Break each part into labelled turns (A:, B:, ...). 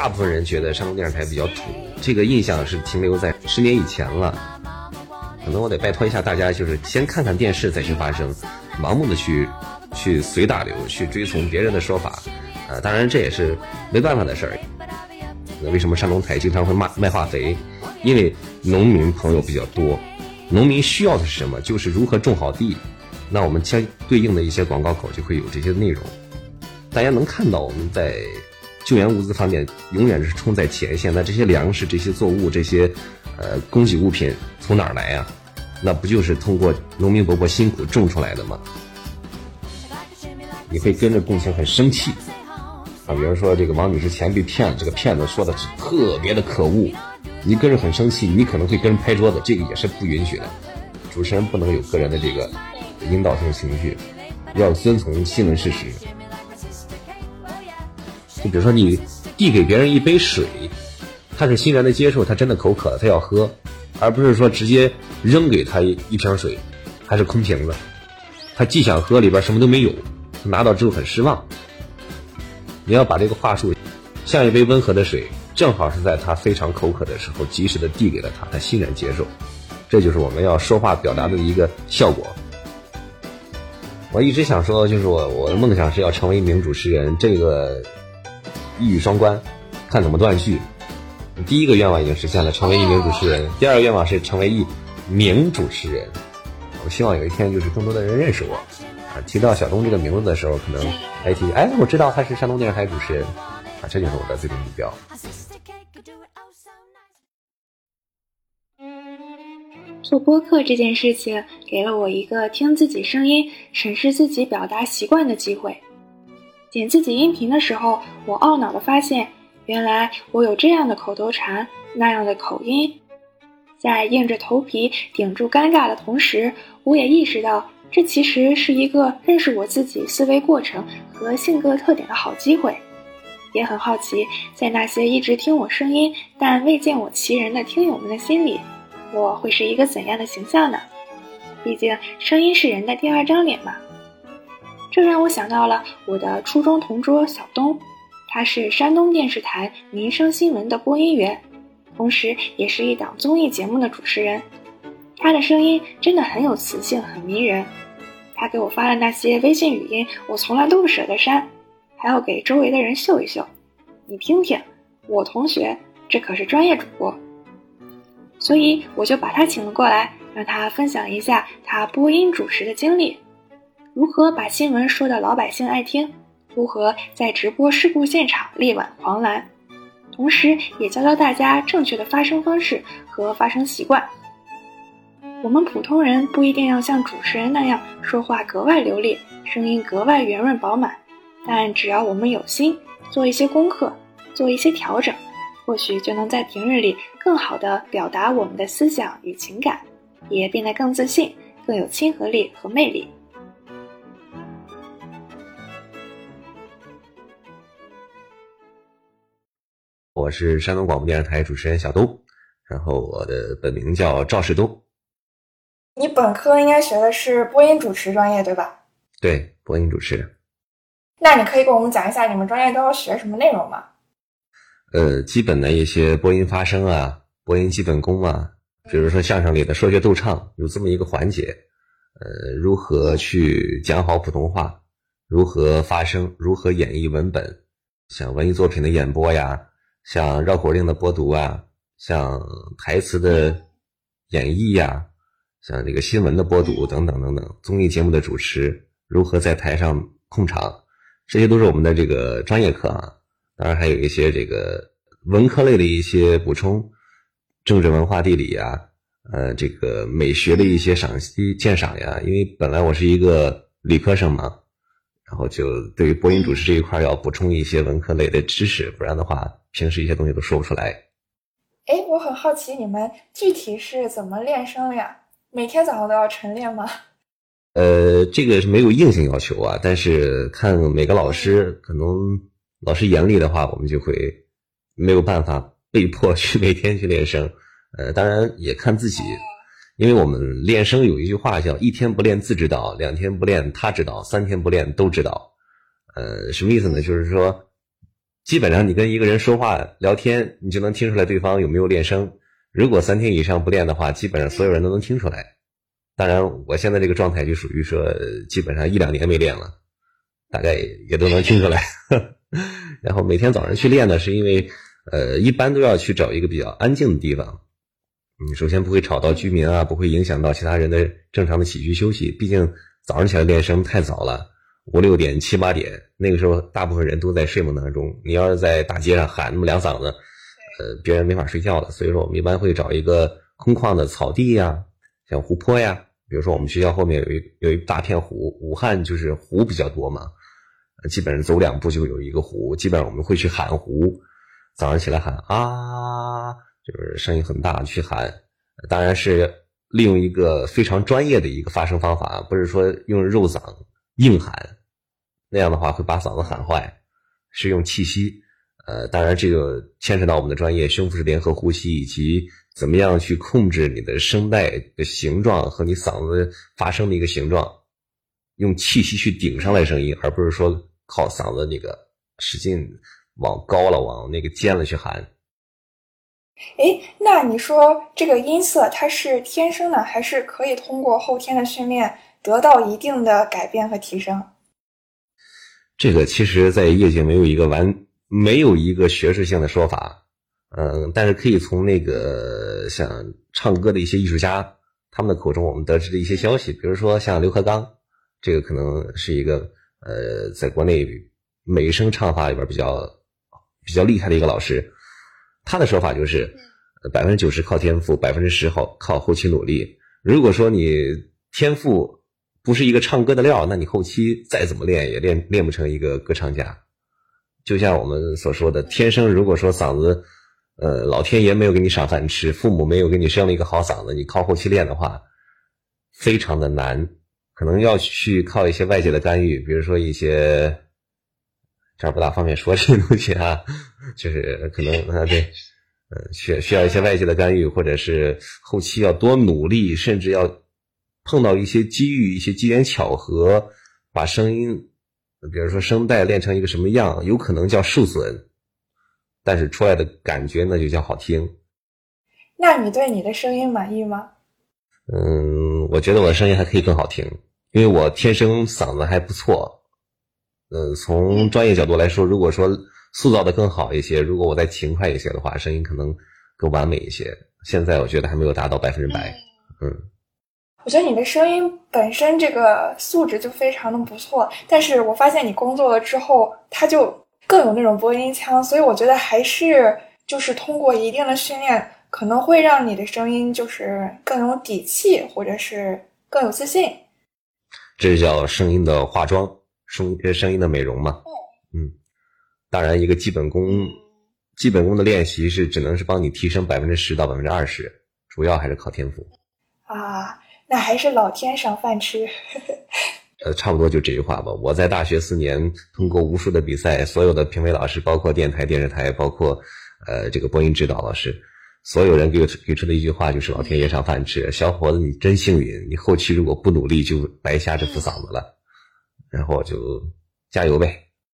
A: 大部分人觉得山东电视台比较土，这个印象是停留在十年以前了。可能我得拜托一下大家，就是先看看电视再去发声，盲目的去去随大流，去追从别人的说法。呃，当然这也是没办法的事儿。那为什么山东台经常会骂卖化肥？因为农民朋友比较多，农民需要的是什么？就是如何种好地。那我们相对应的一些广告口就会有这些内容。大家能看到我们在救援物资方面永远是冲在前线。那这些粮食、这些作物、这些呃供给物品从哪儿来呀？那不就是通过农民伯伯辛苦种出来的吗？你会跟着共情很生气啊！比如说这个王女士钱被骗了，这个骗子说的是特别的可恶，你跟着很生气，你可能会跟人拍桌子，这个也是不允许的。主持人不能有个人的这个引导性情绪，要遵从新闻事实。就比如说，你递给别人一杯水，他是欣然的接受，他真的口渴了，他要喝，而不是说直接扔给他一瓶水，还是空瓶子，他既想喝，里边什么都没有，拿到之后很失望。你要把这个话术，像一杯温和的水，正好是在他非常口渴的时候，及时的递给了他，他欣然接受，这就是我们要说话表达的一个效果。我一直想说，就是我我的梦想是要成为一名主持人，这个。一语双关，看怎么断句。第一个愿望已经实现了，成为一名主持人；第二个愿望是成为一名主持人。我希望有一天就是更多的人认识我。啊，提到小东这个名字的时候，可能还提，哎，我知道他是山东电视台主持人。啊，这就是我的最终目标。
B: 做播客这件事情，给了我一个听自己声音、审视自己表达习惯的机会。剪自己音频的时候，我懊恼地发现，原来我有这样的口头禅，那样的口音。在硬着头皮顶住尴尬的同时，我也意识到，这其实是一个认识我自己思维过程和性格特点的好机会。也很好奇，在那些一直听我声音但未见我其人的听友们的心里，我会是一个怎样的形象呢？毕竟，声音是人的第二张脸嘛。这让我想到了我的初中同桌小东，他是山东电视台民生新闻的播音员，同时也是一档综艺节目的主持人。他的声音真的很有磁性，很迷人。他给我发的那些微信语音，我从来都不舍得删，还要给周围的人秀一秀。你听听，我同学这可是专业主播，所以我就把他请了过来，让他分享一下他播音主持的经历。如何把新闻说的老百姓爱听？如何在直播事故现场力挽狂澜？同时也教教大家正确的发声方式和发声习惯。我们普通人不一定要像主持人那样说话格外流利，声音格外圆润饱满，但只要我们有心，做一些功课，做一些调整，或许就能在平日里更好的表达我们的思想与情感，也变得更自信，更有亲和力和魅力。
A: 我是山东广播电视台主持人小东，然后我的本名叫赵世东。
C: 你本科应该学的是播音主持专业，对吧？
A: 对，播音主持。
C: 那你可以给我们讲一下你们专业都要学什么内容吗？
A: 呃，基本的一些播音发声啊，播音基本功啊，比如说相声里的说学逗唱，有这么一个环节。呃，如何去讲好普通话？如何发声？如何演绎文本？像文艺作品的演播呀。像绕口令的播读啊，像台词的演绎呀，像这个新闻的播读等等等等，综艺节目的主持如何在台上控场，这些都是我们的这个专业课啊。当然还有一些这个文科类的一些补充，政治文化地理呀，呃，这个美学的一些赏析鉴赏呀。因为本来我是一个理科生嘛，然后就对于播音主持这一块要补充一些文科类的知识，不然的话。平时一些东西都说不出来。
C: 哎，我很好奇，你们具体是怎么练声呀？每天早上都要晨练吗？
A: 呃，这个是没有硬性要求啊，但是看每个老师，可能老师严厉的话，我们就会没有办法被迫去 每天去练声。呃，当然也看自己，因为我们练声有一句话叫“一天不练自知道，两天不练他知道，三天不练都知道”。呃，什么意思呢？就是说。基本上你跟一个人说话聊天，你就能听出来对方有没有练声。如果三天以上不练的话，基本上所有人都能听出来。当然，我现在这个状态就属于说，基本上一两年没练了，大概也都能听出来。然后每天早上去练呢，是因为呃，一般都要去找一个比较安静的地方。你首先不会吵到居民啊，不会影响到其他人的正常的起居休息。毕竟早上起来练声太早了，五六点、七八点，那个时候大部分人都在睡梦当中。你要是在大街上喊那么两嗓子，呃，别人没法睡觉了。所以说，我们一般会找一个空旷的草地呀，像湖泊呀。比如说，我们学校后面有一有一大片湖，武汉就是湖比较多嘛，基本上走两步就有一个湖。基本上我们会去喊湖，早上起来喊啊。就是声音很大去喊，当然是利用一个非常专业的一个发声方法，不是说用肉嗓硬喊，那样的话会把嗓子喊坏。是用气息，呃，当然这个牵扯到我们的专业，胸腹式联合呼吸以及怎么样去控制你的声带的形状和你嗓子发声的一个形状，用气息去顶上来声音，而不是说靠嗓子那个使劲往高了、往那个尖了去喊。
B: 哎，那你说这个音色它是天生的，还是可以通过后天的训练得到一定的改变和提升？
A: 这个其实，在业界没有一个完，没有一个学术性的说法。嗯，但是可以从那个像唱歌的一些艺术家他们的口中，我们得知的一些消息，比如说像刘和刚，这个可能是一个呃，在国内美声唱法里边比较比较厉害的一个老师。他的说法就是，百分之九十靠天赋，百分之十靠靠后期努力。如果说你天赋不是一个唱歌的料，那你后期再怎么练也练练不成一个歌唱家。就像我们所说的，天生如果说嗓子，呃，老天爷没有给你赏饭吃，父母没有给你生了一个好嗓子，你靠后期练的话，非常的难，可能要去靠一些外界的干预，比如说一些。这儿不大方便说这些东西啊，就是可能啊对，嗯，需需要一些外界的干预，或者是后期要多努力，甚至要碰到一些机遇、一些机缘巧合，把声音，比如说声带练成一个什么样，有可能叫受损，但是出来的感觉那就叫好听。
B: 那你对你的声音满意吗？
A: 嗯，我觉得我的声音还可以更好听，因为我天生嗓子还不错。嗯，从专业角度来说，如果说塑造的更好一些，如果我再勤快一些的话，声音可能更完美一些。现在我觉得还没有达到百分之百。嗯，
B: 我觉得你的声音本身这个素质就非常的不错，但是我发现你工作了之后，它就更有那种播音腔，所以我觉得还是就是通过一定的训练，可能会让你的声音就是更有底气，或者是更有自信。
A: 这叫声音的化妆。声声音的美容嘛，嗯，当然一个基本功，基本功的练习是只能是帮你提升百分之十到百分之二十，主要还是靠天赋。
B: 啊，那还是老天赏饭吃。
A: 呃，差不多就这句话吧。我在大学四年，通过无数的比赛，所有的评委老师，包括电台、电视台，包括呃这个播音指导老师，所有人给我给出的一句话就是老天爷赏饭吃，小伙子你真幸运，你后期如果不努力就白瞎这副嗓子了。然后就加油呗。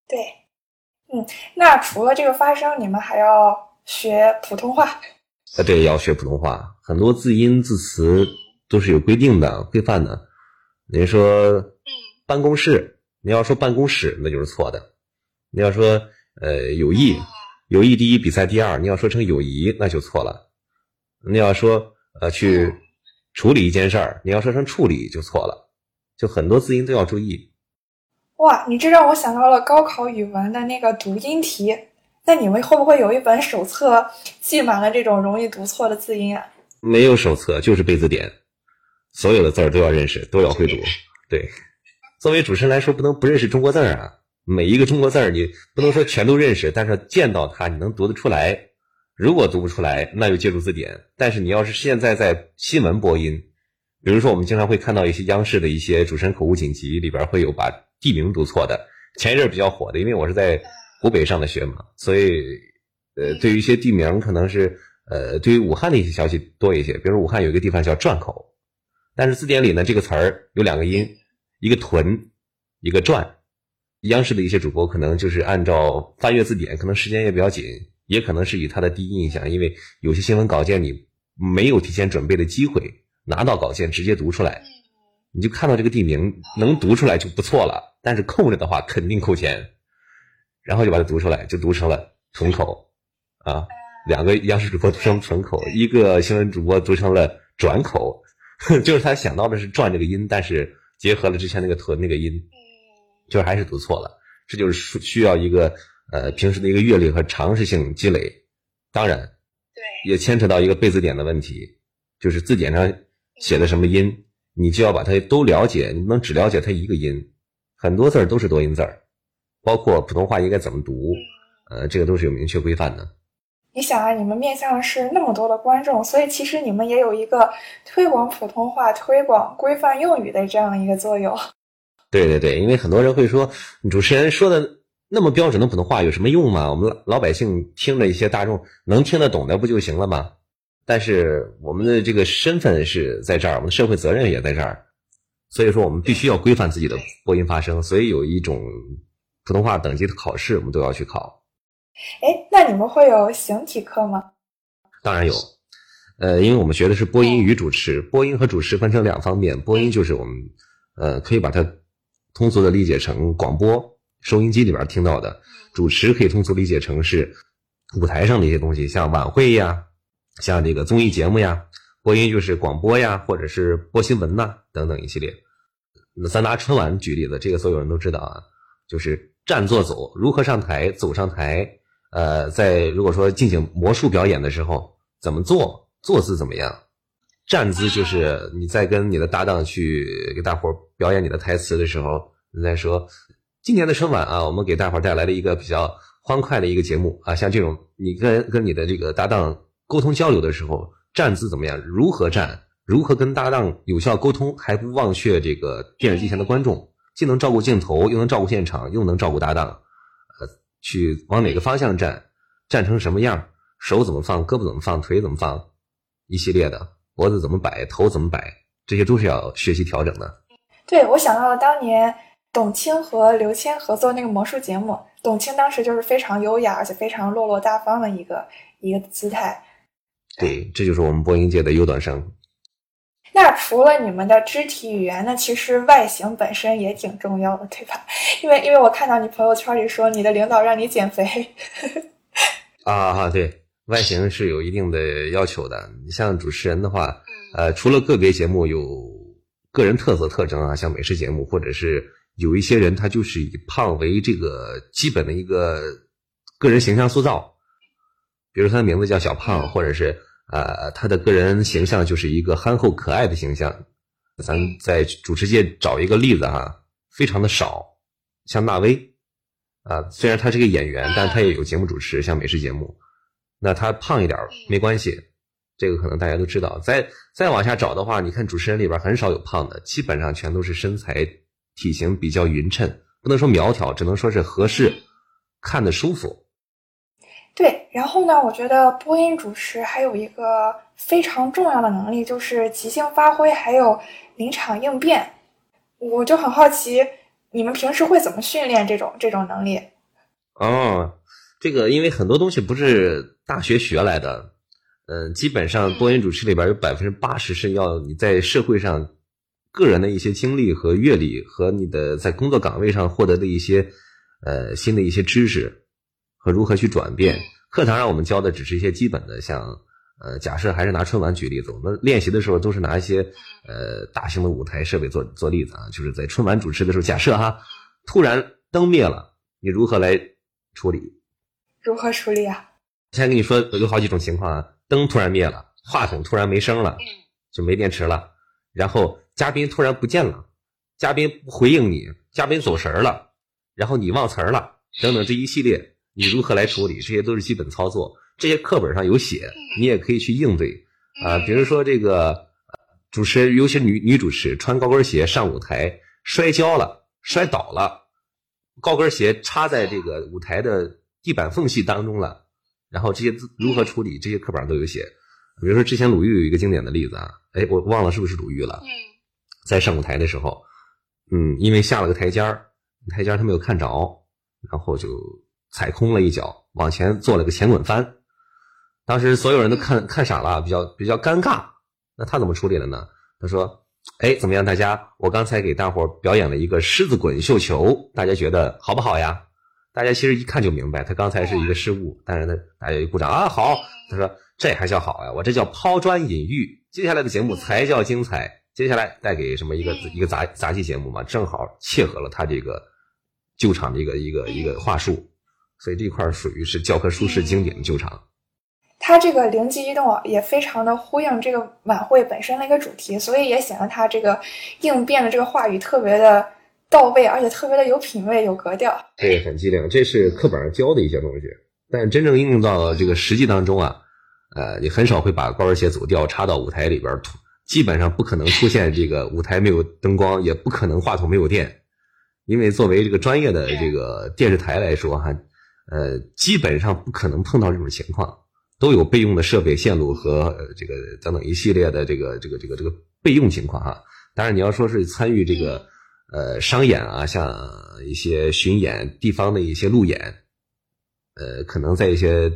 B: 对，嗯，那除了这个发声，你们还要学普通话。
A: 啊，对，要学普通话，很多字音字词都是有规定的、规范的。你说，办公室，你要说办公室，那就是错的。你要说，呃，友谊，友谊第一，比赛第二。你要说成友谊，那就错了。你要说，呃，去处理一件事儿，你要说成处理就错了。就很多字音都要注意。
B: 哇，你这让我想到了高考语文的那个读音题。那你们会不会有一本手册，记满了这种容易读错的字音啊？
A: 没有手册，就是背字典，所有的字儿都要认识，都要会读。对，作为主持人来说，不能不认识中国字儿啊。每一个中国字儿，你不能说全都认识，但是见到它，你能读得出来。如果读不出来，那就借助字典。但是你要是现在在新闻播音，比如说我们经常会看到一些央视的一些主持人口误锦集里边会有把。地名读错的，前一阵比较火的，因为我是在湖北上的学嘛，所以呃，对于一些地名，可能是呃，对于武汉的一些消息多一些。比如武汉有一个地方叫转口，但是字典里呢，这个词儿有两个音，一个屯，一个转，央视的一些主播可能就是按照翻阅字典，可能时间也比较紧，也可能是以他的第一印象，因为有些新闻稿件你没有提前准备的机会，拿到稿件直接读出来，你就看到这个地名能读出来就不错了，但是空着的话肯定扣钱，然后就把它读出来，就读成了纯口啊。两个央视主播读成纯口，一个新闻主播读成了转口，就是他想到的是转这个音，但是结合了之前那个屯那个音，就是还是读错了。这就是需要一个呃平时的一个阅历和常识性积累。当然，
B: 对，
A: 也牵扯到一个背字典的问题，就是字典上写的什么音，你就要把它都了解，你不能只了解它一个音，很多字儿都是多音字儿，包括普通话应该怎么读，呃，这个都是有明确规范的。
B: 你想啊，你们面向是那么多的观众，所以其实你们也有一个推广普通话、推广规范用语的这样一个作用。
A: 对对对，因为很多人会说，主持人说的那么标准的普通话有什么用吗？我们老百姓听着一些大众能听得懂的不就行了吗？但是我们的这个身份是在这儿，我们的社会责任也在这儿，所以说我们必须要规范自己的播音发声，所以有一种普通话等级的考试，我们都要去考。
B: 哎，那你们会有形体课吗？
A: 当然有，呃，因为我们学的是播音与主持，播音和主持分成两方面。播音就是我们，呃，可以把它通俗的理解成广播、收音机里边听到的；主持可以通俗理解成是舞台上的一些东西，像晚会呀，像这个综艺节目呀。播音就是广播呀，或者是播新闻呐等等一系列。那咱拿春晚举例子，这个所有人都知道啊，就是站、坐、走，如何上台，走上台。呃，在如果说进行魔术表演的时候，怎么做？坐姿怎么样？站姿就是你在跟你的搭档去给大伙表演你的台词的时候，你在说今年的春晚啊，我们给大伙带来了一个比较欢快的一个节目啊。像这种你跟跟你的这个搭档沟通交流的时候，站姿怎么样？如何站？如何跟搭档有效沟通，还不忘却这个电视机前的观众，既能照顾镜头，又能照顾现场，又能照顾搭档。呃去往哪个方向站，站成什么样，手怎么放，胳膊怎么放，腿怎么放，一系列的脖子怎么摆，头怎么摆，这些都是要学习调整的。
B: 对，我想到了当年董卿和刘谦合作那个魔术节目，董卿当时就是非常优雅而且非常落落大方的一个一个姿态。
A: 对，这就是我们播音界的优等生。
B: 那除了你们的肢体语言，那其实外形本身也挺重要的，对吧？因为因为我看到你朋友圈里说你的领导让你减肥。
A: 啊，对外形是有一定的要求的。你像主持人的话，呃，除了个别节目有个人特色特征啊，像美食节目，或者是有一些人他就是以胖为这个基本的一个个人形象塑造，比如他的名字叫小胖，或者是。呃，他的个人形象就是一个憨厚可爱的形象。咱在主持界找一个例子哈，非常的少。像纳威，啊，虽然他是个演员，但他也有节目主持，像美食节目。那他胖一点没关系，这个可能大家都知道。再再往下找的话，你看主持人里边很少有胖的，基本上全都是身材体型比较匀称，不能说苗条，只能说是合适，看的舒服。
B: 对，然后呢？我觉得播音主持还有一个非常重要的能力，就是即兴发挥，还有临场应变。我就很好奇，你们平时会怎么训练这种这种能力？
A: 哦，这个因为很多东西不是大学学来的，嗯，基本上播音主持里边有百分之八十是要你在社会上个人的一些经历和阅历，和你的在工作岗位上获得的一些呃新的一些知识。和如何去转变？课堂上我们教的只是一些基本的，像呃，假设还是拿春晚举例子，我们练习的时候都是拿一些呃大型的舞台设备做做例子啊，就是在春晚主持的时候，假设哈，突然灯灭了，你如何来处理？
B: 如何处理啊？
A: 先跟你说有好几种情况啊，灯突然灭了，话筒突然没声了，就没电池了，然后嘉宾突然不见了，嘉宾不回应你，嘉宾走神了，然后你忘词儿了，等等这一系列。你如何来处理？这些都是基本操作，这些课本上有写，你也可以去应对啊。比如说这个主持人，尤其女女主持穿高跟鞋上舞台，摔跤了，摔倒了，高跟鞋插在这个舞台的地板缝隙当中了，然后这些如何处理？这些课本上都有写。比如说之前鲁豫有一个经典的例子啊，哎，我忘了是不是鲁豫了，在上舞台的时候，嗯，因为下了个台阶儿，台阶他没有看着，然后就踩空了一脚，往前做了个前滚翻。当时所有人都看看傻了，比较比较尴尬。那他怎么处理的呢？他说：“哎，怎么样，大家？我刚才给大伙表演了一个狮子滚绣球，大家觉得好不好呀？”大家其实一看就明白，他刚才是一个失误，但是呢，大家一鼓掌啊，好。他说：“这还叫好呀？我这叫抛砖引玉，接下来的节目才叫精彩。接下来带给什么一个一个杂杂技节目嘛，正好切合了他这个救场的一个一个一个话术，所以这块属于是教科书式经典的救场。
B: 它这个灵机一动也非常的呼应这个晚会本身的一个主题，所以也显得它这个应变的这个话语特别的。”到位，而且特别的有品位、有格调。
A: 这个很机灵，这是课本上教的一些东西，但真正应用到这个实际当中啊，呃，你很少会把高跟鞋走调插到舞台里边，基本上不可能出现这个舞台没有灯光，也不可能话筒没有电，因为作为这个专业的这个电视台来说哈，呃，基本上不可能碰到这种情况，都有备用的设备、线路和这个等等一系列的这个这个这个这个备用情况哈。当然，你要说是参与这个。呃，商演啊，像一些巡演、地方的一些路演，呃，可能在一些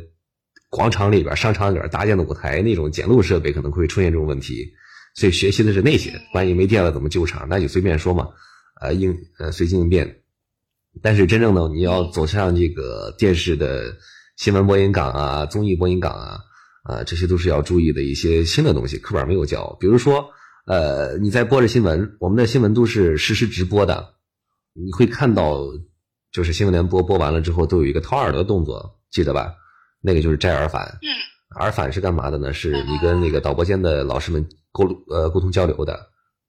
A: 广场里边、商场里边搭建的舞台，那种检录设备可能会出现这种问题，所以学习的是那些。万一没电了怎么救场？那就随便说嘛，呃，应呃随机应变。但是真正的你要走向这个电视的新闻播音岗啊、综艺播音岗啊，啊，这些都是要注意的一些新的东西，课本没有教，比如说。呃，你在播着新闻，我们的新闻都是实时直播的，你会看到，就是新闻联播播完了之后都有一个掏耳朵的动作，记得吧？那个就是摘耳返。嗯。耳返是干嘛的呢？是你跟那个导播间的老师们沟呃沟通交流的，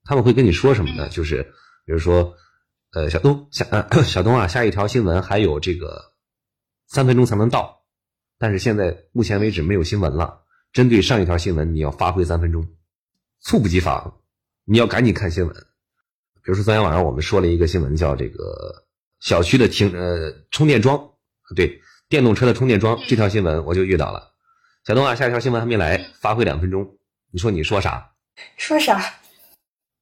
A: 他们会跟你说什么呢？就是比如说，呃，小东，小小东啊，下一条新闻还有这个三分钟才能到，但是现在目前为止没有新闻了。针对上一条新闻，你要发挥三分钟。猝不及防，你要赶紧看新闻。比如说昨天晚上我们说了一个新闻，叫这个小区的停呃充电桩，对电动车的充电桩这条新闻我就遇到了。小东啊，下一条新闻还没来，发挥两分钟，你说你说啥？
B: 说啥？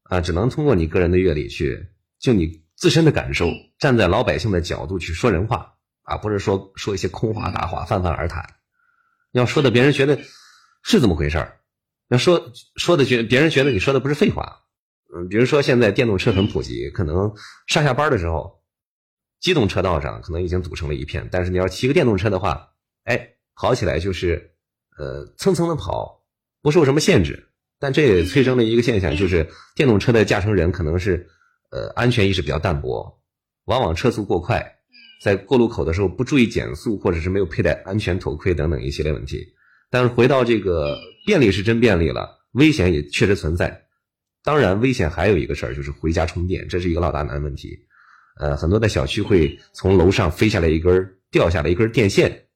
A: 啊，只能通过你个人的阅历去，就你自身的感受，站在老百姓的角度去说人话啊，不是说说一些空话大话，泛泛而谈。要说的别人觉得是这么回事儿。要说说的觉别人觉得你说的不是废话，嗯，比如说现在电动车很普及，可能上下班的时候，机动车道上可能已经堵成了一片，但是你要骑个电动车的话，哎，跑起来就是呃蹭蹭的跑，不受什么限制。但这也催生了一个现象，就是电动车的驾乘人可能是呃安全意识比较淡薄，往往车速过快，在过路口的时候不注意减速，或者是没有佩戴安全头盔等等一系列问题。但是回到这个。便利是真便利了，危险也确实存在。当然，危险还有一个事儿，就是回家充电，这是一个老大难问题。呃，很多的小区会从楼上飞下来一根掉下来一根电线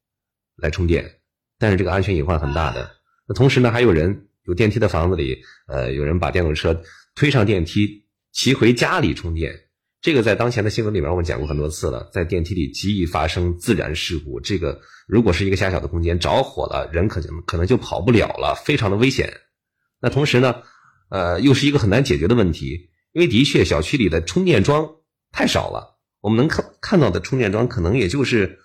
A: 来充电，但是这个安全隐患很大的。那同时呢，还有人有电梯的房子里，呃，有人把电动车推上电梯，骑回家里充电。这个在当前的新闻里面我们讲过很多次了，在电梯里极易发生自燃事故。这个如果是一个狭小的空间着火了，人可能可能就跑不了了，非常的危险。那同时呢，呃，又是一个很难解决的问题，因为的确小区里的充电桩太少了，我们能看看到的充电桩可能也就是，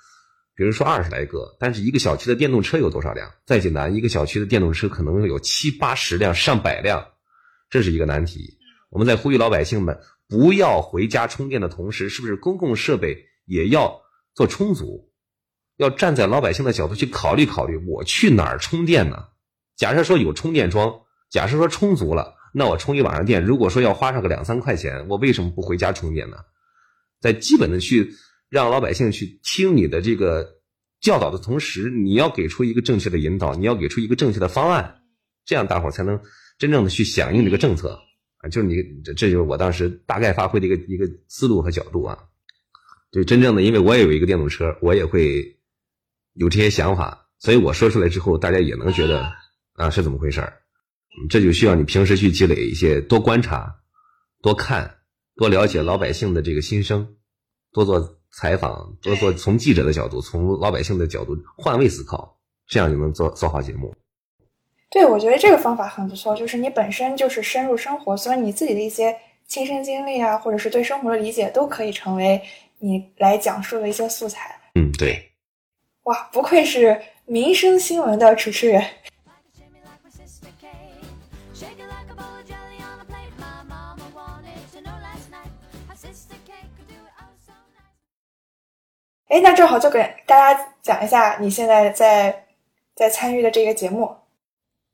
A: 比如说二十来个，但是一个小区的电动车有多少辆？再简单，一个小区的电动车可能有七八十辆、上百辆，这是一个难题。我们在呼吁老百姓们。不要回家充电的同时，是不是公共设备也要做充足？要站在老百姓的角度去考虑考虑，我去哪儿充电呢？假设说有充电桩，假设说充足了，那我充一晚上电，如果说要花上个两三块钱，我为什么不回家充电呢？在基本的去让老百姓去听你的这个教导的同时，你要给出一个正确的引导，你要给出一个正确的方案，这样大伙才能真正的去响应这个政策。啊，就是你，这这就是我当时大概发挥的一个一个思路和角度啊。就真正的，因为我也有一个电动车，我也会有这些想法，所以我说出来之后，大家也能觉得啊是怎么回事儿。这就需要你平时去积累一些，多观察、多看、多了解老百姓的这个心声，多做采访，多做从记者的角度、从老百姓的角度换位思考，这样就能做做好节目。
B: 对，我觉得这个方法很不错，就是你本身就是深入生活，所以你自己的一些亲身经历啊，或者是对生活的理解，都可以成为你来讲述的一些素材。
A: 嗯，对。
B: 哇，不愧是民生新闻的主持人。哎，那正好就给大家讲一下你现在在在参与的这个节目。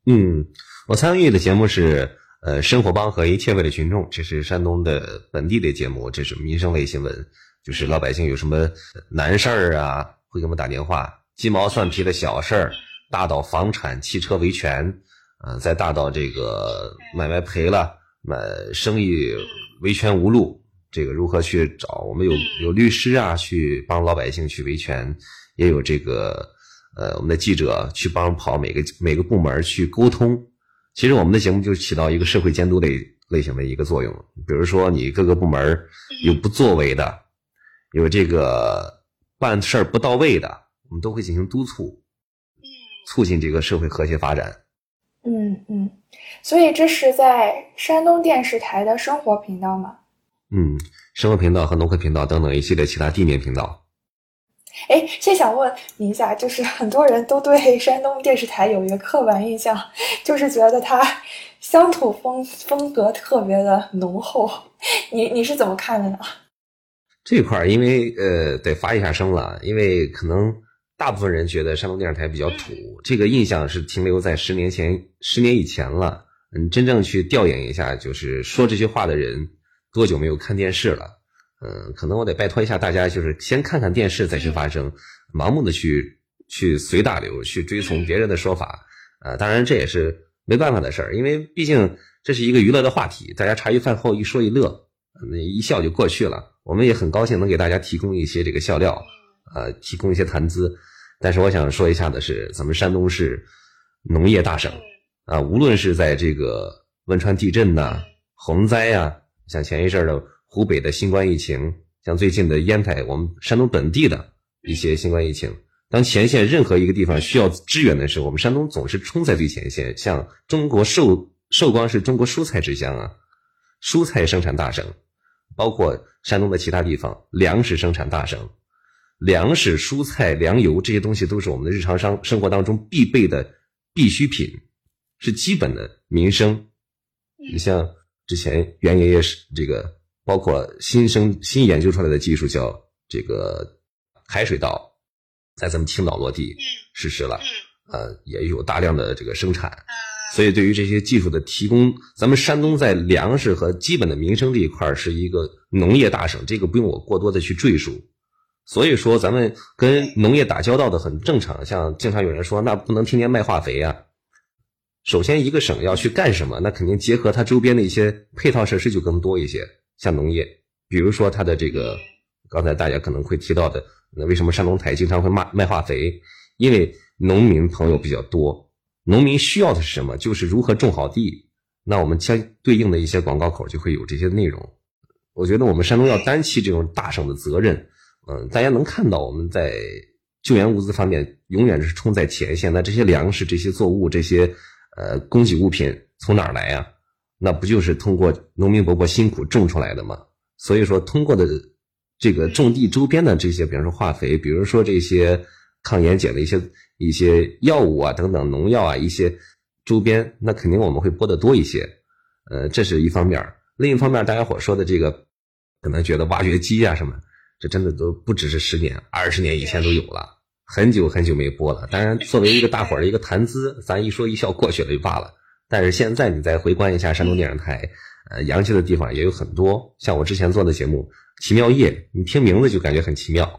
A: 嗯，我参与的节目是呃生活帮和一切为了群众，这是山东的本地的节目，这是民生类新闻，就是老百姓有什么难事儿啊，会给我们打电话，鸡毛蒜皮的小事儿，大到房产、汽车维权，呃，再大到这个买卖赔了，买生意维权无路。这个如何去找？我们有有律师啊，去帮老百姓去维权，也有这个呃，我们的记者去帮跑每个每个部门去沟通。其实我们的节目就起到一个社会监督类类型的一个作用。比如说你各个部门有不作为的，有这个办事儿不到位的，我们都会进行督促，促进这个社会和谐发展。
B: 嗯嗯，所以这是在山东电视台的生活频道吗？
A: 嗯，生活频道和农科频道等等一系列其他地面频道。
B: 哎，先想问你一下，就是很多人都对山东电视台有一个刻板印象，就是觉得它乡土风风格特别的浓厚。你你是怎么看的呢？
A: 这块儿因为呃得发一下声了，因为可能大部分人觉得山东电视台比较土，这个印象是停留在十年前、十年以前了。嗯，真正去调研一下，就是说这些话的人。多久没有看电视了？嗯，可能我得拜托一下大家，就是先看看电视再去发声，盲目的去去随大流，去追从别人的说法。呃，当然这也是没办法的事儿，因为毕竟这是一个娱乐的话题，大家茶余饭后一说一乐，那一笑就过去了。我们也很高兴能给大家提供一些这个笑料，呃，提供一些谈资。但是我想说一下的是，咱们山东是农业大省啊，无论是在这个汶川地震呐、洪灾呀。像前一阵的湖北的新冠疫情，像最近的烟台，我们山东本地的一些新冠疫情，当前线任何一个地方需要支援的时候，我们山东总是冲在最前线。像中国寿寿光是中国蔬菜之乡啊，蔬菜生产大省，包括山东的其他地方，粮食生产大省，粮食、蔬菜、粮油这些东西都是我们的日常生生活当中必备的必需品，是基本的民生。你像。之前袁爷爷是这个，包括新生新研究出来的技术叫这个海水稻，在咱们青岛落地实施了，呃，也有大量的这个生产，所以对于这些技术的提供，咱们山东在粮食和基本的民生这一块是一个农业大省，这个不用我过多的去赘述。所以说，咱们跟农业打交道的很正常，像经常有人说，那不能天天卖化肥呀。首先，一个省要去干什么，那肯定结合它周边的一些配套设施就更多一些。像农业，比如说它的这个，刚才大家可能会提到的，那为什么山东台经常会卖卖化肥？因为农民朋友比较多，农民需要的是什么？就是如何种好地。那我们相对应的一些广告口就会有这些内容。我觉得我们山东要担起这种大省的责任。嗯，大家能看到我们在救援物资方面永远是冲在前线。那这些粮食、这些作物、这些。呃，供给物品从哪儿来呀？那不就是通过农民伯伯辛苦种出来的吗？所以说，通过的这个种地周边的这些，比如说化肥，比如说这些抗盐碱的一些一些药物啊，等等农药啊，一些周边，那肯定我们会播的多一些。呃，这是一方面。另一方面，大家伙说的这个，可能觉得挖掘机啊什么，这真的都不只是十年、二十年以前都有了。很久很久没播了，当然作为一个大伙儿的一个谈资，咱一说一笑过去了就罢了。但是现在你再回观一下山东电视台，呃，洋气的地方也有很多。像我之前做的节目《奇妙夜》，你听名字就感觉很奇妙。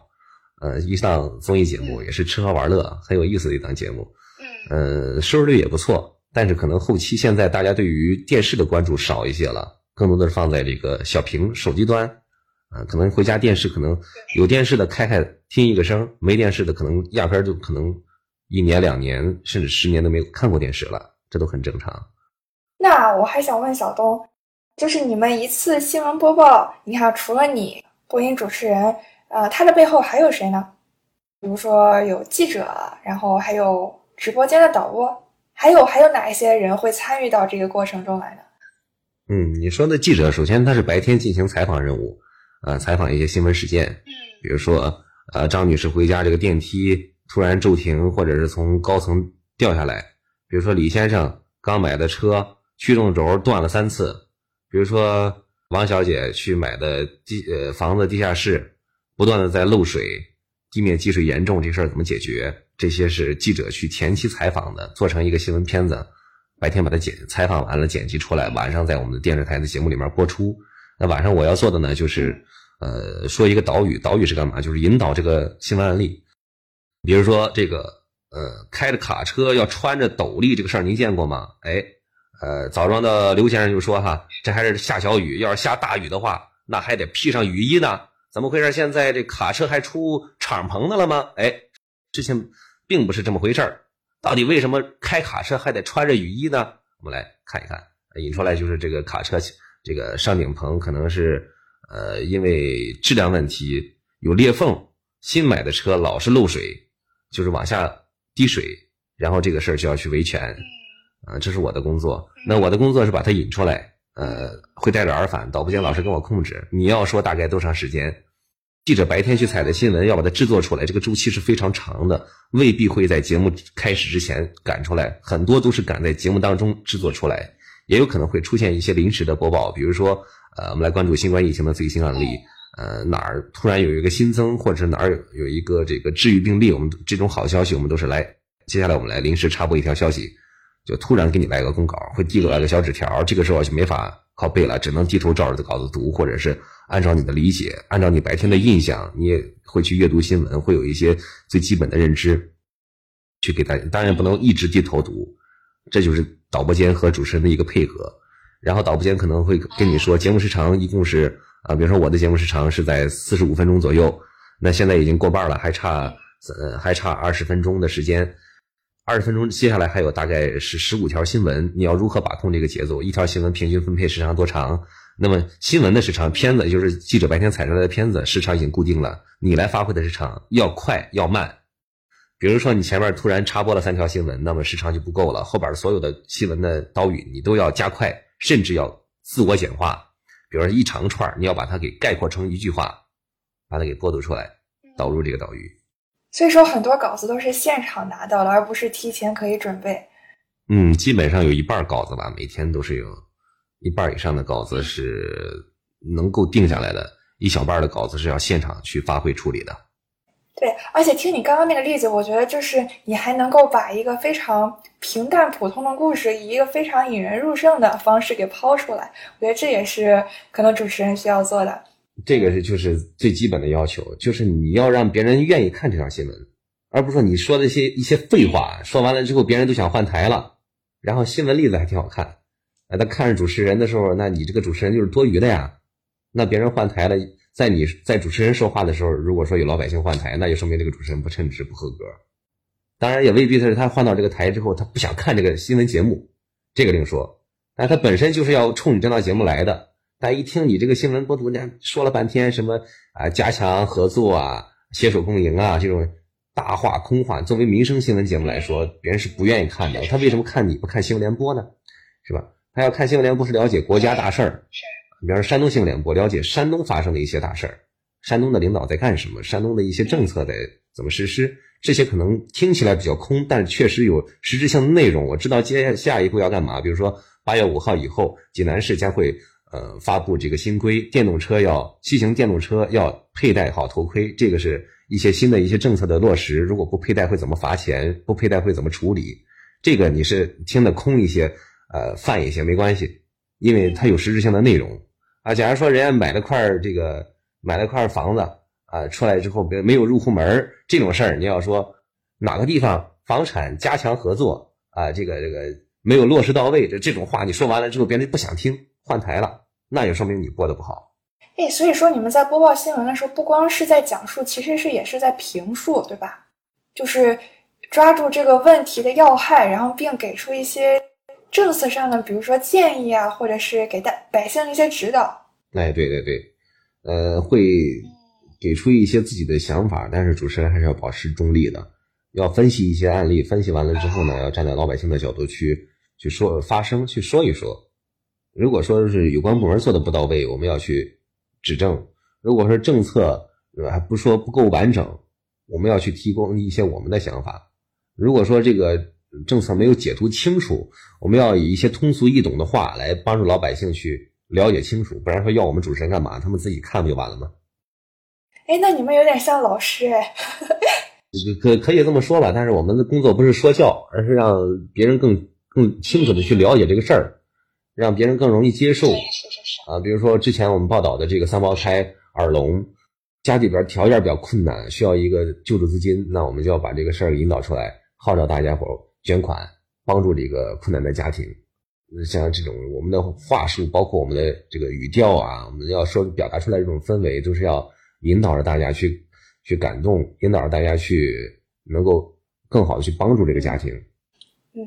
A: 呃，一档综艺节目也是吃喝玩乐很有意思的一档节目。嗯，呃收视率也不错，但是可能后期现在大家对于电视的关注少一些了，更多的是放在这个小屏手机端。啊，可能回家电视可能有电视的开开听一个声，没电视的可能压根儿就可能一年两年甚至十年都没有看过电视了，这都很正常。
B: 那我还想问小东，就是你们一次新闻播报，你看除了你播音主持人，呃，他的背后还有谁呢？比如说有记者，然后还有直播间的导播，还有还有哪一些人会参与到这个过程中来呢？
A: 嗯，你说的记者，首先他是白天进行采访任务，呃，采访一些新闻事件，比如说，呃，张女士回家这个电梯突然骤停，或者是从高层掉下来；比如说李先生刚买的车驱动轴断了三次；比如说王小姐去买的地呃房子地下室不断的在漏水，地面积水严重，这事儿怎么解决？这些是记者去前期采访的，做成一个新闻片子。白天把它剪采访完了，剪辑出来，晚上在我们的电视台的节目里面播出。那晚上我要做的呢，就是呃说一个导语，导语是干嘛？就是引导这个新闻案例。比如说这个呃开着卡车要穿着斗笠这个事儿，您见过吗？哎，呃枣庄的刘先生就说哈，这还是下小雨，要是下大雨的话，那还得披上雨衣呢。怎么回事？现在这卡车还出敞篷的了吗？哎，事情并不是这么回事儿。到底为什么开卡车还得穿着雨衣呢？我们来看一看，引出来就是这个卡车这个上顶棚可能是呃因为质量问题有裂缝，新买的车老是漏水，就是往下滴水，然后这个事儿就要去维权，啊，这是我的工作。那我的工作是把它引出来，呃，会带着耳返，导播间老师跟我控制。你要说大概多长时间？记者白天去采的新闻，要把它制作出来，这个周期是非常长的，未必会在节目开始之前赶出来，很多都是赶在节目当中制作出来，也有可能会出现一些临时的播报，比如说，呃，我们来关注新冠疫情的最新案例，呃，哪儿突然有一个新增，或者是哪儿有有一个这个治愈病例，我们这种好消息，我们都是来，接下来我们来临时插播一条消息，就突然给你来个公稿，会递过来个小纸条，这个时候就没法靠背了，只能低头照着稿子读，或者是。按照你的理解，按照你白天的印象，你也会去阅读新闻，会有一些最基本的认知，去给大家。当然不能一直低头读，这就是导播间和主持人的一个配合。然后导播间可能会跟你说，节目时长一共是啊，比如说我的节目时长是在四十五分钟左右，那现在已经过半了，还差呃还差二十分钟的时间，二十分钟接下来还有大概是十五条新闻，你要如何把控这个节奏？一条新闻平均分配时长多长？那么新闻的时长，片子就是记者白天采出来的片子，时长已经固定了。你来发挥的时长要快要慢。比如说你前面突然插播了三条新闻，那么时长就不够了。后边所有的新闻的导语你都要加快，甚至要自我简化。比如说一长串，你要把它给概括成一句话，把它给播读出来，导入这个导语。
B: 所以说很多稿子都是现场拿到了，而不是提前可以准备。
A: 嗯，基本上有一半稿子吧，每天都是有。一半以上的稿子是能够定下来的，一小半的稿子是要现场去发挥处理的。
B: 对，而且听你刚刚那个例子，我觉得就是你还能够把一个非常平淡普通的故事，以一个非常引人入胜的方式给抛出来。我觉得这也是可能主持人需要做的。
A: 这个是就是最基本的要求，就是你要让别人愿意看这条新闻，而不是说你说的一些一些废话，说完了之后别人都想换台了，然后新闻例子还挺好看。哎，他看着主持人的时候，那你这个主持人就是多余的呀。那别人换台了，在你在主持人说话的时候，如果说有老百姓换台，那就说明这个主持人不称职、不合格。当然，也未必是他换到这个台之后，他不想看这个新闻节目，这个另说。但他本身就是要冲你这档节目来的。但一听你这个新闻播读，人家说了半天什么啊，加强合作啊，携手共赢啊，这种大话空话，作为民生新闻节目来说，别人是不愿意看的。他为什么看你不看新闻联播呢？是吧？他要看新闻联播是了解国家大事儿，比方说山东新闻联播了解山东发生的一些大事儿，山东的领导在干什么，山东的一些政策在怎么实施，这些可能听起来比较空，但确实有实质性的内容。我知道接下一步要干嘛，比如说八月五号以后，济南市将会呃发布这个新规，电动车要骑行电动车要佩戴好头盔，这个是一些新的一些政策的落实。如果不佩戴会怎么罚钱？不佩戴会怎么处理？这个你是听得空一些。呃，泛一些没关系，因为它有实质性的内容啊。假如说人家买了块这个买了块房子啊，出来之后没没有入户门这种事儿，你要说哪个地方房产加强合作啊，这个这个没有落实到位，这这种话你说完了之后，别人不想听，换台了，那也说明你播的不好。
B: 哎，所以说你们在播报新闻的时候，不光是在讲述，其实是也是在评述，对吧？就是抓住这个问题的要害，然后并给出一些。政策上的，比如说建议啊，或者是给大百姓一些指导。
A: 哎，对对对，呃，会给出一些自己的想法，但是主持人还是要保持中立的，要分析一些案例，分析完了之后呢，要站在老百姓的角度去去说发声，去说一说。如果说是有关部门做的不到位，我们要去指正；如果说政策还不说不够完整，我们要去提供一些我们的想法。如果说这个政策没有解读清楚，我们要以一些通俗易懂的话来帮助老百姓去了解清楚，不然说要我们主持人干嘛？他们自己看不就完了吗？
B: 哎，那你们有点像老师哎。
A: 可可以这么说吧，但是我们的工作不是说教，而是让别人更更清楚的去了解这个事儿，让别人更容易接受。啊，比如说之前我们报道的这个三胞胎耳聋，家里边条件比较困难，需要一个救助资金，那我们就要把这个事儿引导出来，号召大家伙捐款，帮助这个困难的家庭。像这种我们的话术，包括我们的这个语调啊，我们要说表达出来这种氛围，都是要引导着大家去。去感动，引导着大家去能够更好的去帮助这个家庭。
B: 嗯，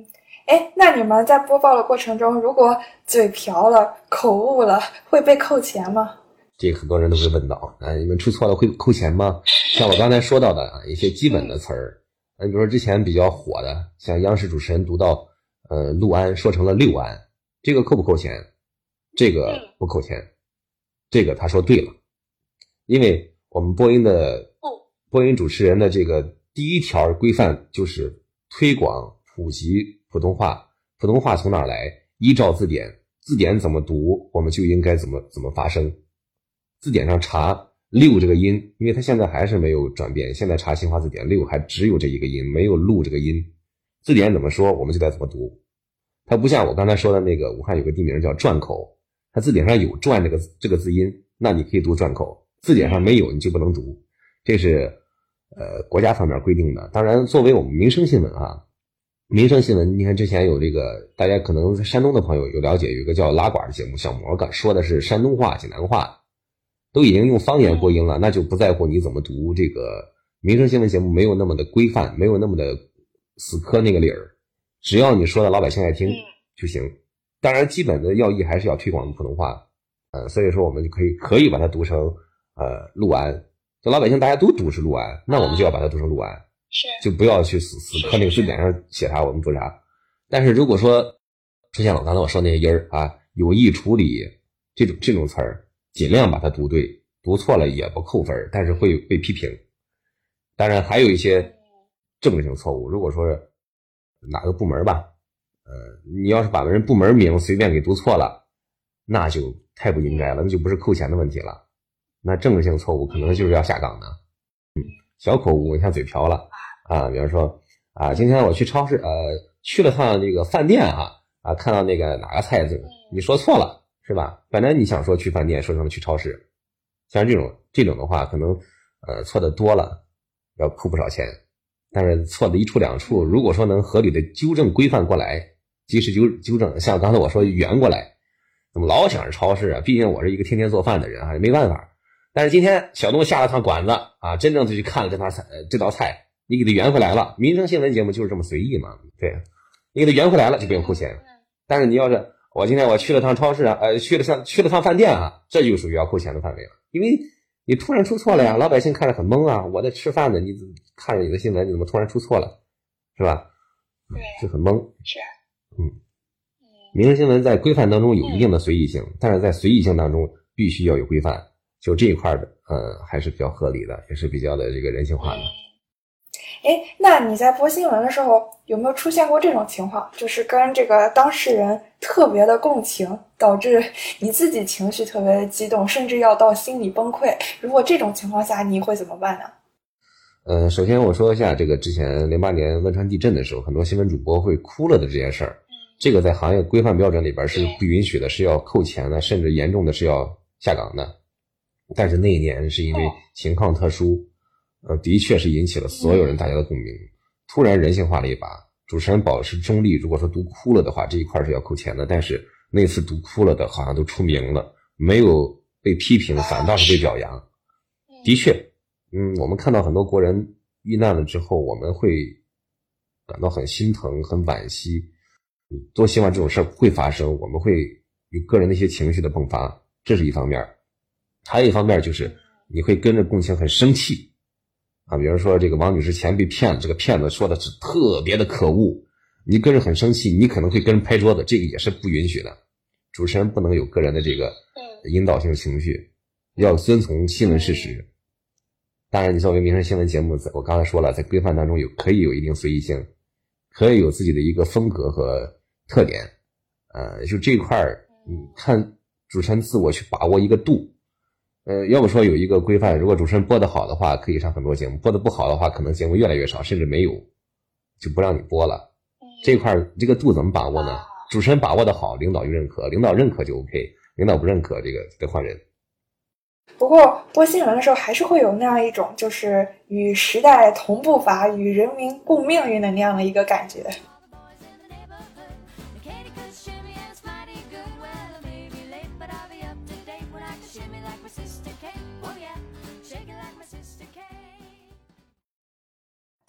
B: 哎，那你们在播报的过程中，如果嘴瓢了、口误了，会被扣钱吗？
A: 这个很多人都会问到啊，你们出错了会扣钱吗？像我刚才说到的啊，一些基本的词儿，你比如说之前比较火的，像央视主持人读到呃六安说成了六安，这个扣不扣钱？这个不扣钱，这个他说对了，因为我们播音的。播音主持人的这个第一条规范就是推广普及普通话。普通话从哪儿来？依照字典，字典怎么读，我们就应该怎么怎么发声。字典上查“六”这个音，因为它现在还是没有转变。现在查新华字典，“六”还只有这一个音，没有“录”这个音。字典怎么说，我们就得怎么读。它不像我刚才说的那个武汉有个地名叫转口，它字典上有“转”这个这个字音，那你可以读转口。字典上没有，你就不能读。这是。呃，国家方面规定的，当然，作为我们民生新闻啊，民生新闻，你看之前有这个，大家可能山东的朋友有了解，有一个叫拉管的节目，小魔哥说的是山东话、济南话，都已经用方言播音了，那就不在乎你怎么读这个民生新闻节目，没有那么的规范，没有那么的死磕那个理儿，只要你说的老百姓爱听就行。当然，基本的要义还是要推广普通话，呃，所以说我们就可以可以把它读成呃陆安。就老百姓大家都读是陆安，那我们就要把它读成陆安，
B: 是
A: 就不要去死死磕那个字典上写啥我们读啥。但是如果说出现了刚才我说那些音儿啊，有意处理这种这种词儿，尽量把它读对，读错了也不扣分，但是会被批评。当然还有一些政治性错误，如果说哪个部门吧，呃，你要是把人部门名随便给读错了，那就太不应该了，那就不是扣钱的问题了。那政治性错误可能就是要下岗的，嗯，小口误，你像嘴瓢了啊，比方说啊，今天我去超市，呃，去了趟这个饭店哈，啊，看到那个哪个菜字，你说错了是吧？本来你想说去饭店，说什么去超市，像这种这种的话，可能呃错的多了，要扣不少钱。但是错的一处两处，如果说能合理的纠正规范过来，及时纠纠正，像刚才我说圆过来，怎么老想着超市啊？毕竟我是一个天天做饭的人啊，没办法。但是今天小东下了趟馆子啊，真正的去看了这盘菜，这道菜你给他圆回来了。民生新闻节目就是这么随意嘛，对，你给他圆回来了就不用扣钱。但是你要是我今天我去了趟超市啊，呃，去了趟去了趟饭店啊，这就属于要扣钱的范围了，因为你突然出错了呀，老百姓看着很懵啊。我在吃饭呢，你看着你的新闻，你怎么突然出错了，是吧？
B: 对，
A: 就很懵。
B: 是，
A: 嗯，民生新闻在规范当中有一定的随意性，但是在随意性当中必须要有规范。就这一块的，呃，还是比较合理的，也是比较的这个人性化的。
B: 哎，那你在播新闻的时候，有没有出现过这种情况，就是跟这个当事人特别的共情，导致你自己情绪特别的激动，甚至要到心理崩溃？如果这种情况下，你会怎么办呢？
A: 呃，首先我说一下这个之前零八年汶川地震的时候，很多新闻主播会哭了的这件事儿，这个在行业规范标准里边是不允许的，是要扣钱的，甚至严重的是要下岗的。但是那一年是因为情况特殊，呃，的确是引起了所有人大家的共鸣。突然人性化了一把，主持人保持中立。如果说读哭了的话，这一块是要扣钱的。但是那次读哭了的，好像都出名了，没有被批评，反倒是被表扬。的确，嗯，我们看到很多国人遇难了之后，我们会感到很心疼、很惋惜，多希望这种事儿不会发生。我们会有个人的一些情绪的迸发，这是一方面。还有一方面就是你会跟着共情，很生气啊。比如说这个王女士钱被骗了，这个骗子说的是特别的可恶，你跟着很生气，你可能会跟人拍桌子，这个也是不允许的。主持人不能有个人的这个引导性情绪，要遵从新闻事实。当然，你作为民生新闻节目，我刚才说了，在规范当中有可以有一定随意性，可以有自己的一个风格和特点。呃，就这一块儿，你看主持人自我去把握一个度。呃，要不说有一个规范，如果主持人播的好的话，可以上很多节目；播的不好的话，可能节目越来越少，甚至没有，就不让你播了。这块儿这个度怎么把握呢？主持人把握的好，领导就认可，领导认可就 OK，领导不认可，这个得换人。
B: 不过播新闻的时候，还是会有那样一种，就是与时代同步伐、与人民共命运的那样的一个感觉。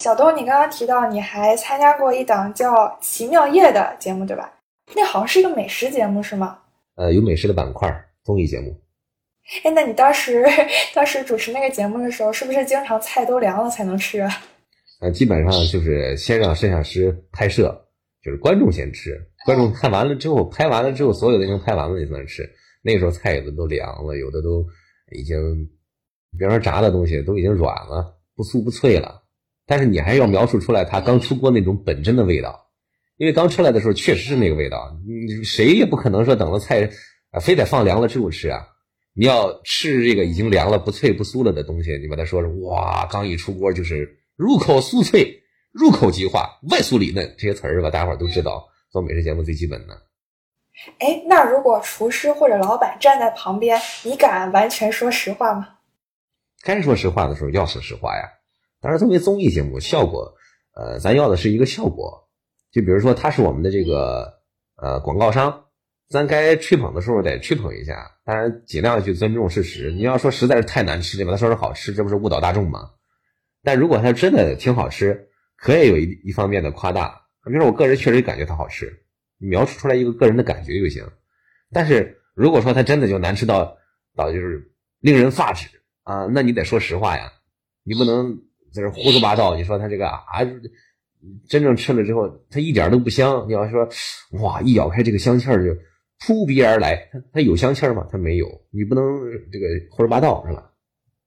B: 小东，你刚刚提到你还参加过一档叫《奇妙夜》的节目，对吧？那好像是一个美食节目，是吗？
A: 呃，有美食的板块，综艺节目。
B: 哎，那你当时当时主持那个节目的时候，是不是经常菜都凉了才能吃啊？
A: 呃，基本上就是先让摄像师拍摄，就是观众先吃，观众看完了之后，拍完了之后，所有的已经拍完了你才能吃。那时候菜有的都凉了，有的都已经，比方说炸的东西都已经软了，不酥不脆了。但是你还要描述出来它刚出锅那种本真的味道，因为刚出来的时候确实是那个味道。你谁也不可能说等了菜啊，非得放凉了之后吃啊。你要吃这个已经凉了、不脆不酥了的东西，你把它说是哇，刚一出锅就是入口酥脆、入口即化、外酥里嫩这些词儿是吧？大家伙都知道，做美食节目最基本的。
B: 哎，那如果厨师或者老板站在旁边，你敢完全说实话吗？
A: 该说实话的时候要说实话呀。当然，作为综艺节目，效果，呃，咱要的是一个效果。就比如说，他是我们的这个呃广告商，咱该吹捧的时候得吹捧一下。当然，尽量去尊重事实。你要说实在是太难吃，你把它说是好吃，这不是误导大众吗？但如果它真的挺好吃，可以有一一方面的夸大。比如说，我个人确实感觉它好吃，描述出来一个个人的感觉就行。但是如果说它真的就难吃到到就是令人发指啊，那你得说实话呀，你不能。在这胡说八道，你说他这个啊，真正吃了之后，它一点都不香。你要说，哇，一咬开这个香气儿就扑鼻而来，它它有香气儿吗？它没有，你不能这个胡说八道是吧？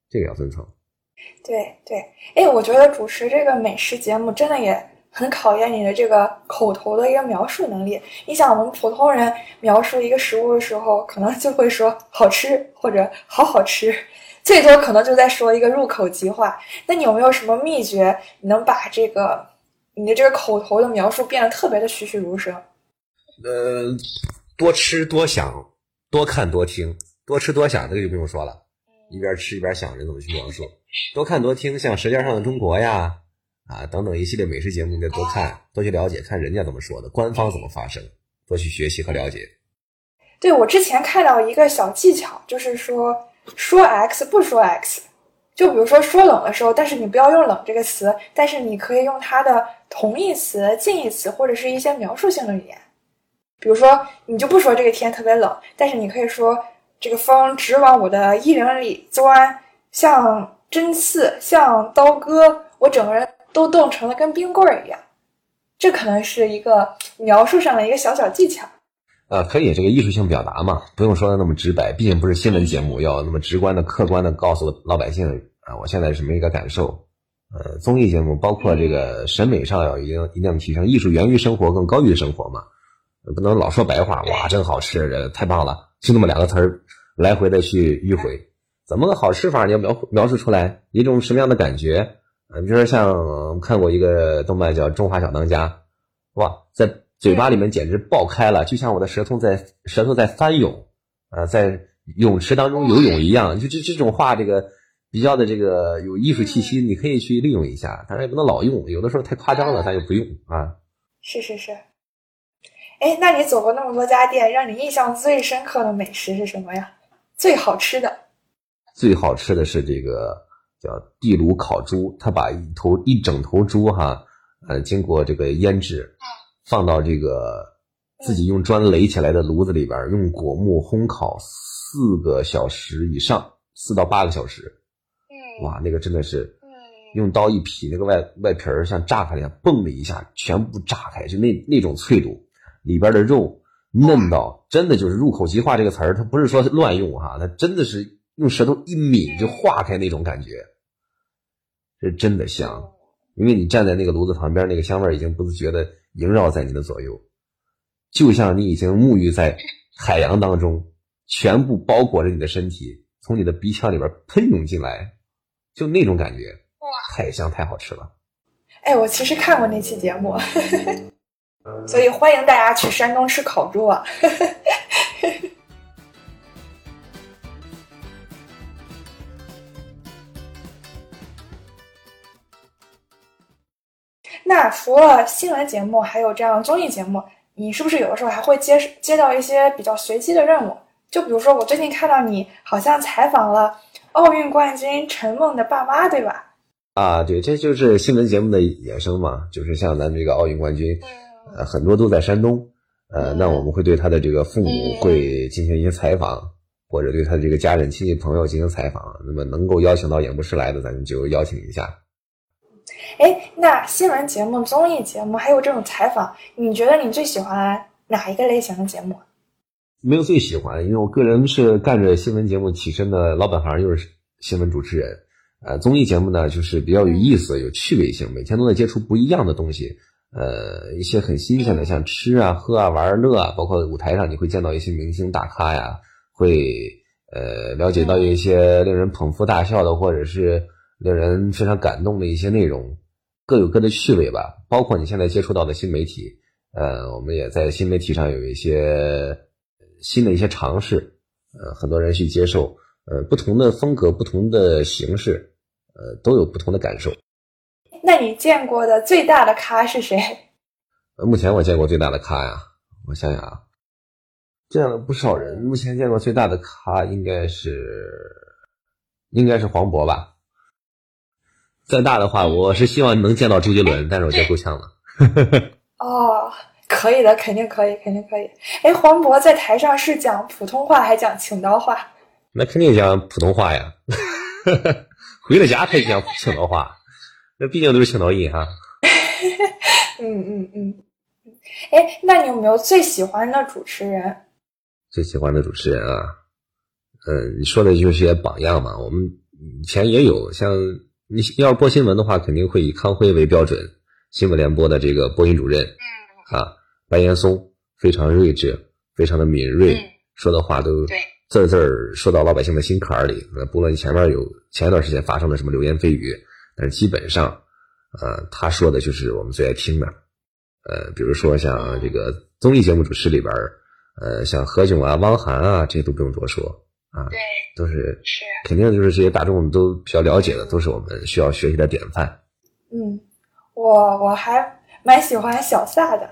A: 这个要遵从。
B: 对对，哎，我觉得主持这个美食节目真的也很考验你的这个口头的一个描述能力。你想，我们普通人描述一个食物的时候，可能就会说好吃或者好好吃。最多可能就在说一个入口即化，那你有没有什么秘诀，能把这个你的这个口头的描述变得特别的栩栩如生？
A: 呃，多吃多想，多看多听，多吃多想这个就不用说了，一边吃一边想着怎么去描述。多看多听，像《舌尖上的中国》呀，啊等等一系列美食节目，你得多看，多去了解，看人家怎么说的，官方怎么发声，多去学习和了解。
B: 对我之前看到一个小技巧，就是说。说 x 不说 x，就比如说说冷的时候，但是你不要用冷这个词，但是你可以用它的同义词、近义词或者是一些描述性的语言。比如说，你就不说这个天特别冷，但是你可以说这个风直往我的衣领里钻，像针刺，像刀割，我整个人都冻成了跟冰棍儿一样。这可能是一个描述上的一个小小技巧。
A: 呃，可以，这个艺术性表达嘛，不用说的那么直白，毕竟不是新闻节目，要那么直观的、客观的告诉老百姓啊，我现在什么一个感受。呃，综艺节目包括这个审美上要一定一定提升，艺术源于生活，更高于生活嘛，不能老说白话，哇，真好吃，这太棒了，就那么两个词儿，来回的去迂回，怎么个好吃法？你要描描述出来一种什么样的感觉？呃，比如说像看过一个动漫叫《中华小当家》，哇，在。嘴巴里面简直爆开了，就像我的舌头在舌头在翻涌，啊，在泳池当中游泳一样。就这这种话，这个比较的这个有艺术气息，你可以去利用一下，当然也不能老用，有的时候太夸张了，咱就不用啊。
B: 是是是。哎，那你走过那么多家店，让你印象最深刻的美食是什么呀？最好吃的？
A: 最好吃的是这个叫地炉烤猪，他把一头一整头猪哈，呃，经过这个腌制。放到这个自己用砖垒起来的炉子里边，用果木烘烤四个小时以上，四到八个小时。哇，那个真的是，用刀一劈，那个外外皮儿像炸开一样，嘣的一下全部炸开，就那那种脆度，里边的肉嫩到真的就是入口即化这个词儿，它不是说乱用哈，它真的是用舌头一抿就化开那种感觉，是真的香。因为你站在那个炉子旁边，那个香味已经不自觉的萦绕在你的左右，就像你已经沐浴在海洋当中，全部包裹着你的身体，从你的鼻腔里边喷涌进来，就那种感觉，
B: 哇，
A: 太香太好吃了。
B: 哎，我其实看过那期节目，所以欢迎大家去山东吃烤猪啊。那除了新闻节目，还有这样综艺节目，你是不是有的时候还会接接到一些比较随机的任务？就比如说，我最近看到你好像采访了奥运冠军陈梦的爸妈，对吧？
A: 啊，对，这就是新闻节目的衍生嘛，就是像咱这个奥运冠军，呃，很多都在山东，呃，那我们会对他的这个父母会进行一些采访，或者对他的这个家人、亲戚、朋友进行采访。那么能够邀请到演播室来的，咱们就邀请一下。
B: 哎，那新闻节目、综艺节目还有这种采访，你觉得你最喜欢哪一个类型的节目？
A: 没有最喜欢，因为我个人是干着新闻节目起身的老本行，又是新闻主持人。呃，综艺节目呢，就是比较有意思、有趣味性，每天都在接触不一样的东西。呃，一些很新鲜的，像吃啊、喝啊、玩乐啊，包括舞台上你会见到一些明星大咖呀，会呃了解到一些令人捧腹大笑的，或者是令人非常感动的一些内容。各有各的趣味吧，包括你现在接触到的新媒体，呃，我们也在新媒体上有一些新的一些尝试，呃，很多人去接受，呃，不同的风格、不同的形式，呃，都有不同的感受。
B: 那你见过的最大的咖是谁？
A: 呃，目前我见过最大的咖呀，我想想啊，见了不少人，目前见过最大的咖应该是，应该是黄渤吧。再大的话，我是希望能见到周杰伦，但是我觉得够呛了。
B: 哦，可以的，肯定可以，肯定可以。哎，黄渤在台上是讲普通话还讲青岛话？
A: 那肯定讲普通话呀。回了家才讲青岛话，那毕竟都是青岛人哈。
B: 嗯嗯嗯。哎，那你有没有最喜欢的主持人？
A: 最喜欢的主持人啊，嗯，你说的就是些榜样嘛。我们以前也有像。你要是播新闻的话，肯定会以康辉为标准。新闻联播的这个播音主任，啊，白岩松非常睿智，非常的敏锐，说的话都字字儿说到老百姓的心坎里。呃，不论前面有前一段时间发生了什么流言蜚语，但是基本上，呃，他说的就是我们最爱听的。呃，比如说像这个综艺节目主持里边，呃，像何炅啊、汪涵啊，这些都不用多说。啊，
B: 对，
A: 都是是，肯定就是这些大众都比较了解的，都是我们需要学习的典范。
B: 嗯，我我还蛮喜欢小撒的，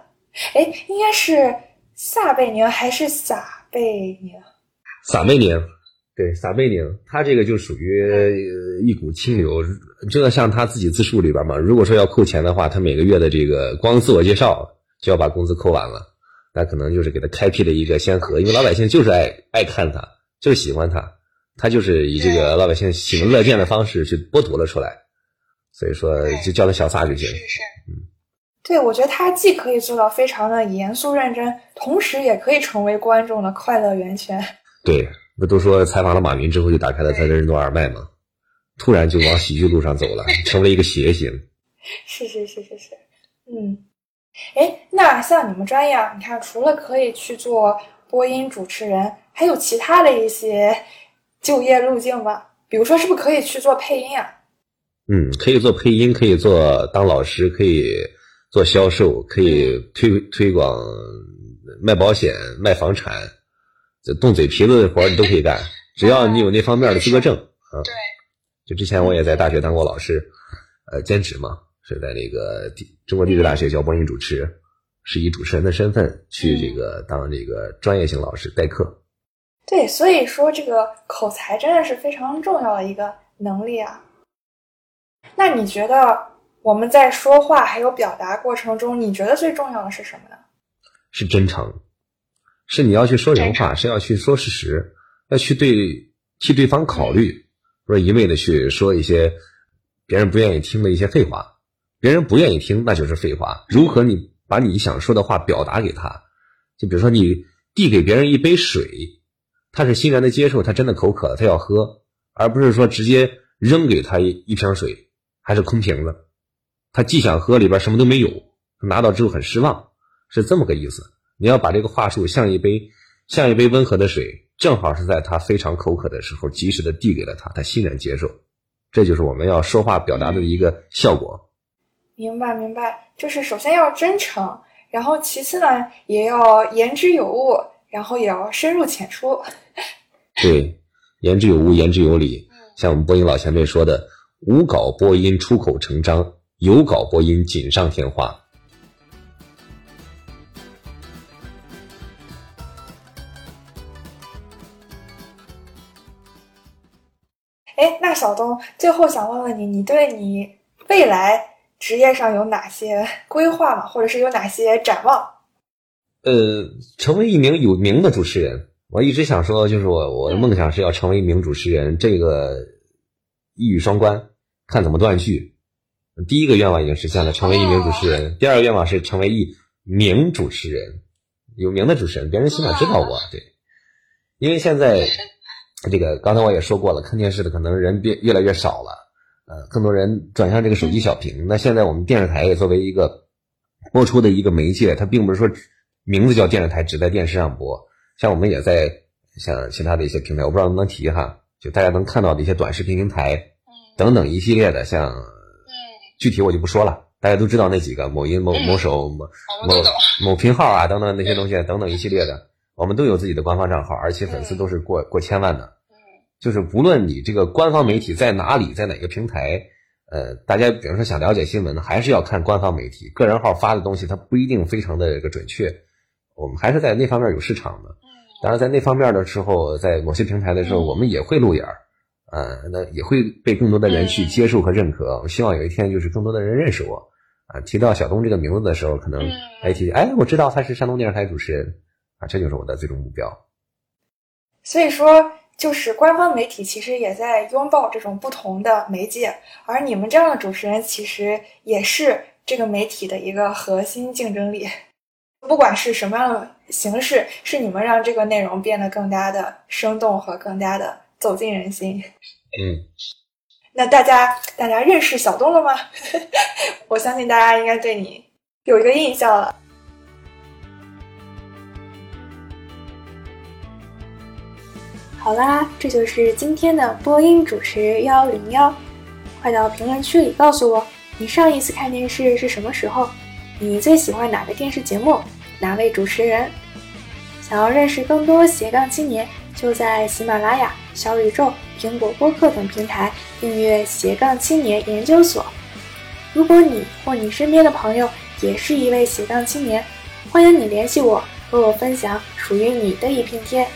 B: 哎，应该是撒贝宁还是撒贝宁？
A: 撒贝宁，对，撒贝宁，他这个就属于一股清流，就像他自己自述里边嘛。如果说要扣钱的话，他每个月的这个光自我介绍就要把工资扣完了，那可能就是给他开辟了一个先河，因为老百姓就是爱爱看他。就是喜欢他，他就是以这个老百姓喜闻乐见的方式去剥夺了出来，所以说就叫他小撒就行。
B: 是是，嗯，对，我觉得他既可以做到非常的严肃认真，同时也可以成为观众的快乐源泉。
A: 对，不都说采访了马云之后就打开了他的任督二脉吗？突然就往喜剧路上走了，成为一个谐星。
B: 是是是是是，嗯，哎，那像你们专业啊，你看除了可以去做播音主持人。还有其他的一些就业路径吗？比如说，是不是可以去做配音啊？
A: 嗯，可以做配音，可以做当老师，可以做销售，可以推推广卖保险、卖房产，这动嘴皮子的活你都可以干，只要你有那方面的资格证啊。
B: 对。
A: 就之前我也在大学当过老师，呃，兼职嘛，是在那个地中国地质大学教播音主持，是以主持人的身份去这个当这个专业性老师代课。
B: 对，所以说这个口才真的是非常重要的一个能力啊。那你觉得我们在说话还有表达过程中，你觉得最重要的是什么呢？
A: 是真诚，是你要去说人话，是要去说事实，要去对替对方考虑，不是一味的去说一些别人不愿意听的一些废话。别人不愿意听，那就是废话。如何你把你想说的话表达给他？就比如说你。递给别人一杯水，他是欣然的接受，他真的口渴了，他要喝，而不是说直接扔给他一瓶水，还是空瓶子，他既想喝，里边什么都没有，拿到之后很失望，是这么个意思。你要把这个话术像一杯像一杯温和的水，正好是在他非常口渴的时候，及时的递给了他，他欣然接受，这就是我们要说话表达的一个效果。
B: 明白明白，就是首先要真诚。然后其次呢，也要言之有物，然后也要深入浅出。
A: 对，言之有物，言之有理。像我们播音老前辈说的：“无稿播音出口成章，有稿播音锦上添花。”
B: 哎，那小东，最后想问问你，你对你未来？职业上有哪些规划吗？或者是有哪些展望？
A: 呃，成为一名有名的主持人，我一直想说，就是我我的梦想是要成为一名主持人，这个一语双关，看怎么断句。第一个愿望已经实现了，成为一名主持人；第二个愿望是成为一名主持人，有名的主持人，别人起码知道我。对，因为现在 这个刚才我也说过了，看电视的可能人变越来越少了。呃，更多人转向这个手机小屏。那现在我们电视台也作为一个播出的一个媒介，它并不是说名字叫电视台只在电视上播。像我们也在像其他的一些平台，我不知道能不能提哈，就大家能看到的一些短视频平台等等一系列的，像具体我就不说了，大家都知道那几个某音、某某手、某某某频号啊等等那些东西等等一系列的，我们都有自己的官方账号，而且粉丝都是过过千万的。就是不论你这个官方媒体在哪里，在哪个平台，呃，大家比如说想了解新闻，还是要看官方媒体。个人号发的东西，它不一定非常的这个准确。我们还是在那方面有市场的。当然，在那方面的时候，在某些平台的时候，我们也会露眼儿，呃，那也会被更多的人去接受和认可。我希望有一天，就是更多的人认识我。啊，提到小东这个名字的时候，可能哎提哎，我知道他是山东电视台主持人，啊，这就是我的最终目标。
B: 所以说。就是官方媒体其实也在拥抱这种不同的媒介，而你们这样的主持人其实也是这个媒体的一个核心竞争力。不管是什么样的形式，是你们让这个内容变得更加的生动和更加的走进人心。
A: 嗯，
B: 那大家大家认识小东了吗？我相信大家应该对你有一个印象了。
D: 好啦，这就是今天的播音主持幺零幺。快到评论区里告诉我，你上一次看电视是什么时候？你最喜欢哪个电视节目？哪位主持人？想要认识更多斜杠青年，就在喜马拉雅、小宇宙、苹果播客等平台订阅斜杠青年研究所。如果你或你身边的朋友也是一位斜杠青年，欢迎你联系我，和我分享属于你的一片天。